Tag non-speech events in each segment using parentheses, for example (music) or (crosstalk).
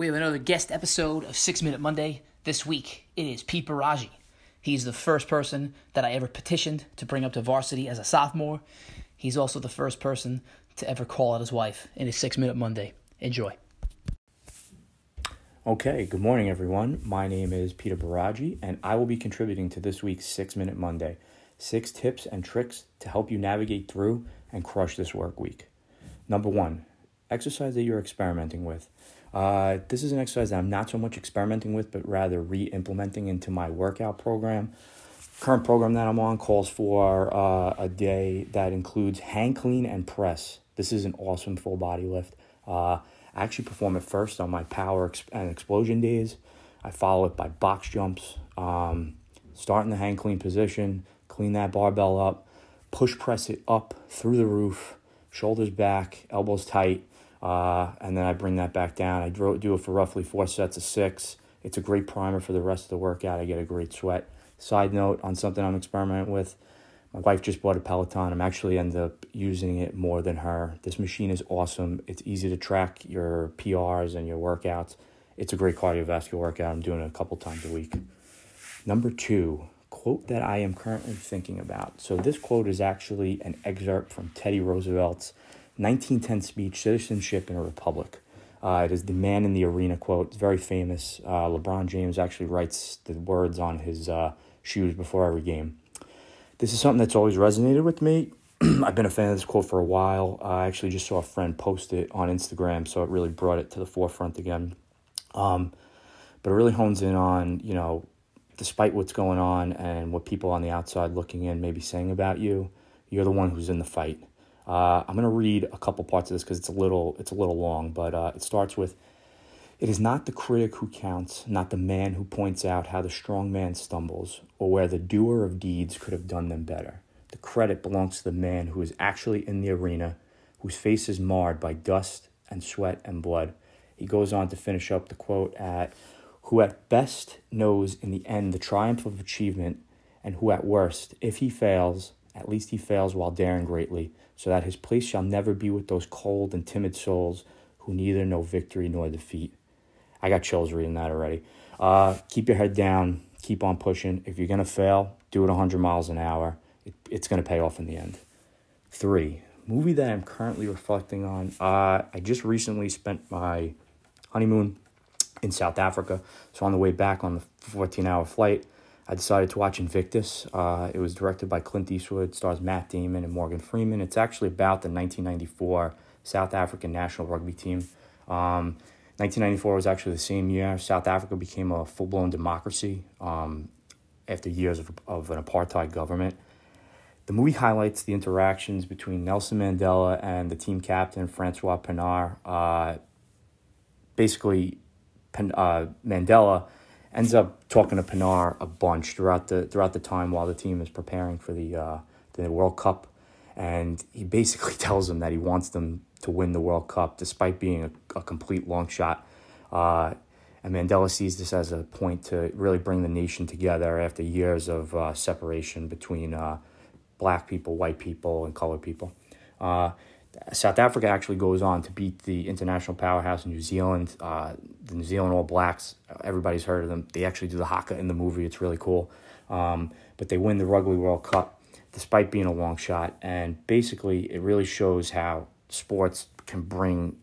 We have another guest episode of Six Minute Monday. This week, it is Pete Baraji. He's the first person that I ever petitioned to bring up to varsity as a sophomore. He's also the first person to ever call out his wife in a Six Minute Monday. Enjoy. Okay, good morning, everyone. My name is Peter Baraji, and I will be contributing to this week's Six Minute Monday. Six tips and tricks to help you navigate through and crush this work week. Number one, exercise that you're experimenting with. Uh, this is an exercise that I'm not so much experimenting with, but rather re implementing into my workout program. Current program that I'm on calls for uh, a day that includes hang clean and press. This is an awesome full body lift. Uh, I actually perform it first on my power and explosion days. I follow it by box jumps, um, start in the hang clean position, clean that barbell up, push press it up through the roof, shoulders back, elbows tight, uh, and then I bring that back down. I do it for roughly four sets of six. It's a great primer for the rest of the workout. I get a great sweat. Side note on something I'm experimenting with. My wife just bought a Peloton. I'm actually end up using it more than her. This machine is awesome. It's easy to track your PRs and your workouts. It's a great cardiovascular workout. I'm doing it a couple times a week. Number two, quote that I am currently thinking about. So this quote is actually an excerpt from Teddy Roosevelt's 1910 speech, Citizenship in a Republic. Uh, it is the man in the arena quote. It's very famous. Uh, LeBron James actually writes the words on his uh, shoes before every game. This is something that's always resonated with me. (clears throat) I've been a fan of this quote for a while. I actually just saw a friend post it on Instagram, so it really brought it to the forefront again. Um, but it really hones in on, you know, despite what's going on and what people on the outside looking in may be saying about you, you're the one who's in the fight. Uh, I'm going to read a couple parts of this because it's a little it's a little long, but uh, it starts with. It is not the critic who counts, not the man who points out how the strong man stumbles, or where the doer of deeds could have done them better. The credit belongs to the man who is actually in the arena, whose face is marred by dust and sweat and blood. He goes on to finish up the quote at who at best knows in the end the triumph of achievement, and who at worst, if he fails, at least he fails while daring greatly, so that his place shall never be with those cold and timid souls who neither know victory nor defeat. I got chills reading that already. Uh, keep your head down, keep on pushing. If you're going to fail, do it 100 miles an hour. It, it's going to pay off in the end. Three, movie that I'm currently reflecting on. Uh, I just recently spent my honeymoon in South Africa. So on the way back on the 14 hour flight, I decided to watch Invictus. Uh, it was directed by Clint Eastwood, stars Matt Damon and Morgan Freeman. It's actually about the 1994 South African national rugby team. Um, 1994 was actually the same year South Africa became a full blown democracy um, after years of, of an apartheid government. The movie highlights the interactions between Nelson Mandela and the team captain, Francois Pienaar. Uh, basically, uh, Mandela ends up talking to Pienaar a bunch throughout the throughout the time while the team is preparing for the uh, the World Cup, and he basically (laughs) tells them that he wants them to win the World Cup despite being a, a complete long shot. Uh, and Mandela sees this as a point to really bring the nation together after years of uh, separation between uh, black people, white people, and colored people. Uh, South Africa actually goes on to beat the international powerhouse New Zealand. Uh, the New Zealand All Blacks, everybody's heard of them. They actually do the haka in the movie. It's really cool. Um, but they win the Rugby World Cup despite being a long shot. And basically, it really shows how sports can bring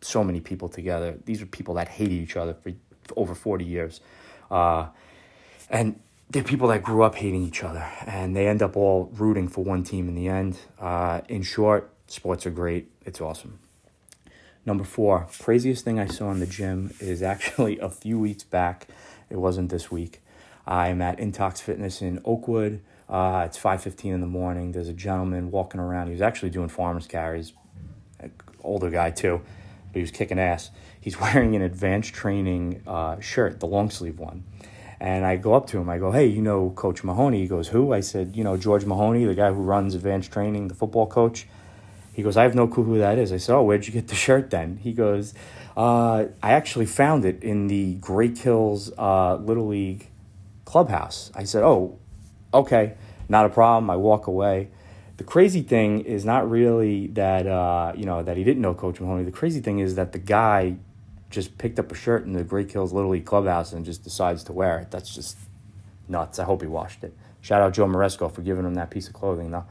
so many people together. These are people that hated each other for over 40 years. Uh, and they're people that grew up hating each other. And they end up all rooting for one team in the end. Uh, in short, Sports are great. It's awesome. Number four, craziest thing I saw in the gym is actually a few weeks back. It wasn't this week. I'm at Intox Fitness in Oakwood. Uh, it's 5.15 in the morning. There's a gentleman walking around. He was actually doing farmer's carries. Older guy, too. But he was kicking ass. He's (laughs) wearing an advanced training uh, shirt, the long sleeve one. And I go up to him. I go, hey, you know Coach Mahoney? He goes, who? I said, you know, George Mahoney, the guy who runs advanced training, the football coach. He goes, I have no clue who that is. I said, Oh, where'd you get the shirt then? He goes, uh, I actually found it in the Great Kills uh, Little League clubhouse. I said, Oh, okay, not a problem. I walk away. The crazy thing is not really that uh, you know that he didn't know Coach Mahoney. The crazy thing is that the guy just picked up a shirt in the Great Kills Little League clubhouse and just decides to wear it. That's just nuts. I hope he washed it. Shout out Joe Maresco for giving him that piece of clothing, though.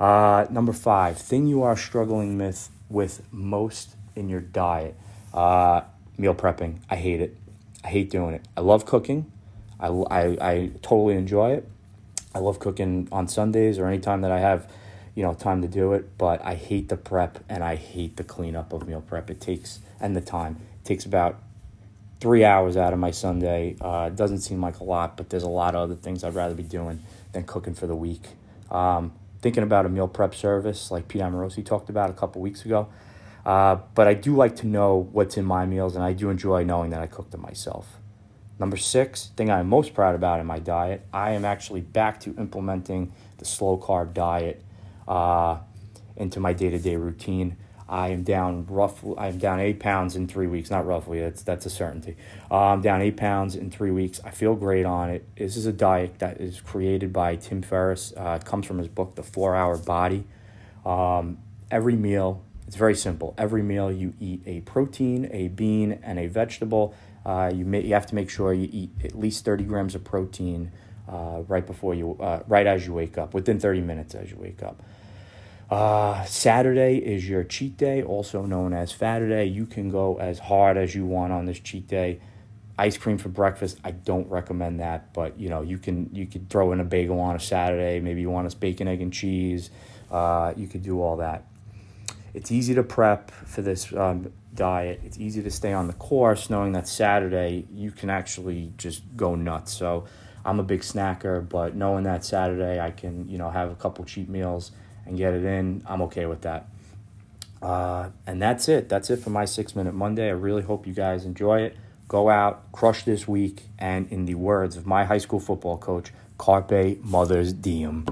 Uh, number five, thing you are struggling with with most in your diet. Uh, meal prepping. I hate it. I hate doing it. I love cooking. I, I, I totally enjoy it. I love cooking on Sundays or anytime that I have, you know, time to do it. But I hate the prep and I hate the cleanup of meal prep. It takes and the time it takes about three hours out of my Sunday. Uh, it doesn't seem like a lot, but there's a lot of other things I'd rather be doing than cooking for the week. Um, thinking about a meal prep service like Pete Amorosi talked about a couple weeks ago. Uh, but I do like to know what's in my meals, and I do enjoy knowing that I cook them myself. Number six, thing I'm most proud about in my diet, I am actually back to implementing the slow carb diet uh, into my day to day routine. I am down roughly. I'm down eight pounds in three weeks. Not roughly. That's that's a certainty. Uh, I'm down eight pounds in three weeks. I feel great on it. This is a diet that is created by Tim Ferriss. Uh, it comes from his book, The Four Hour Body. Um, every meal, it's very simple. Every meal, you eat a protein, a bean, and a vegetable. Uh, you may, you have to make sure you eat at least thirty grams of protein uh, right before you, uh, right as you wake up, within thirty minutes as you wake up. Uh, Saturday is your cheat day, also known as Fatterday. You can go as hard as you want on this cheat day. Ice cream for breakfast, I don't recommend that, but you know you can you could throw in a bagel on a Saturday. Maybe you want a bacon, egg, and cheese. Uh, you could do all that. It's easy to prep for this um, diet. It's easy to stay on the course, knowing that Saturday you can actually just go nuts. So I'm a big snacker, but knowing that Saturday I can you know have a couple cheat meals and get it in, I'm okay with that. Uh, and that's it. That's it for my six minute Monday. I really hope you guys enjoy it. Go out, crush this week, and in the words of my high school football coach, Carpe Mothers Diem.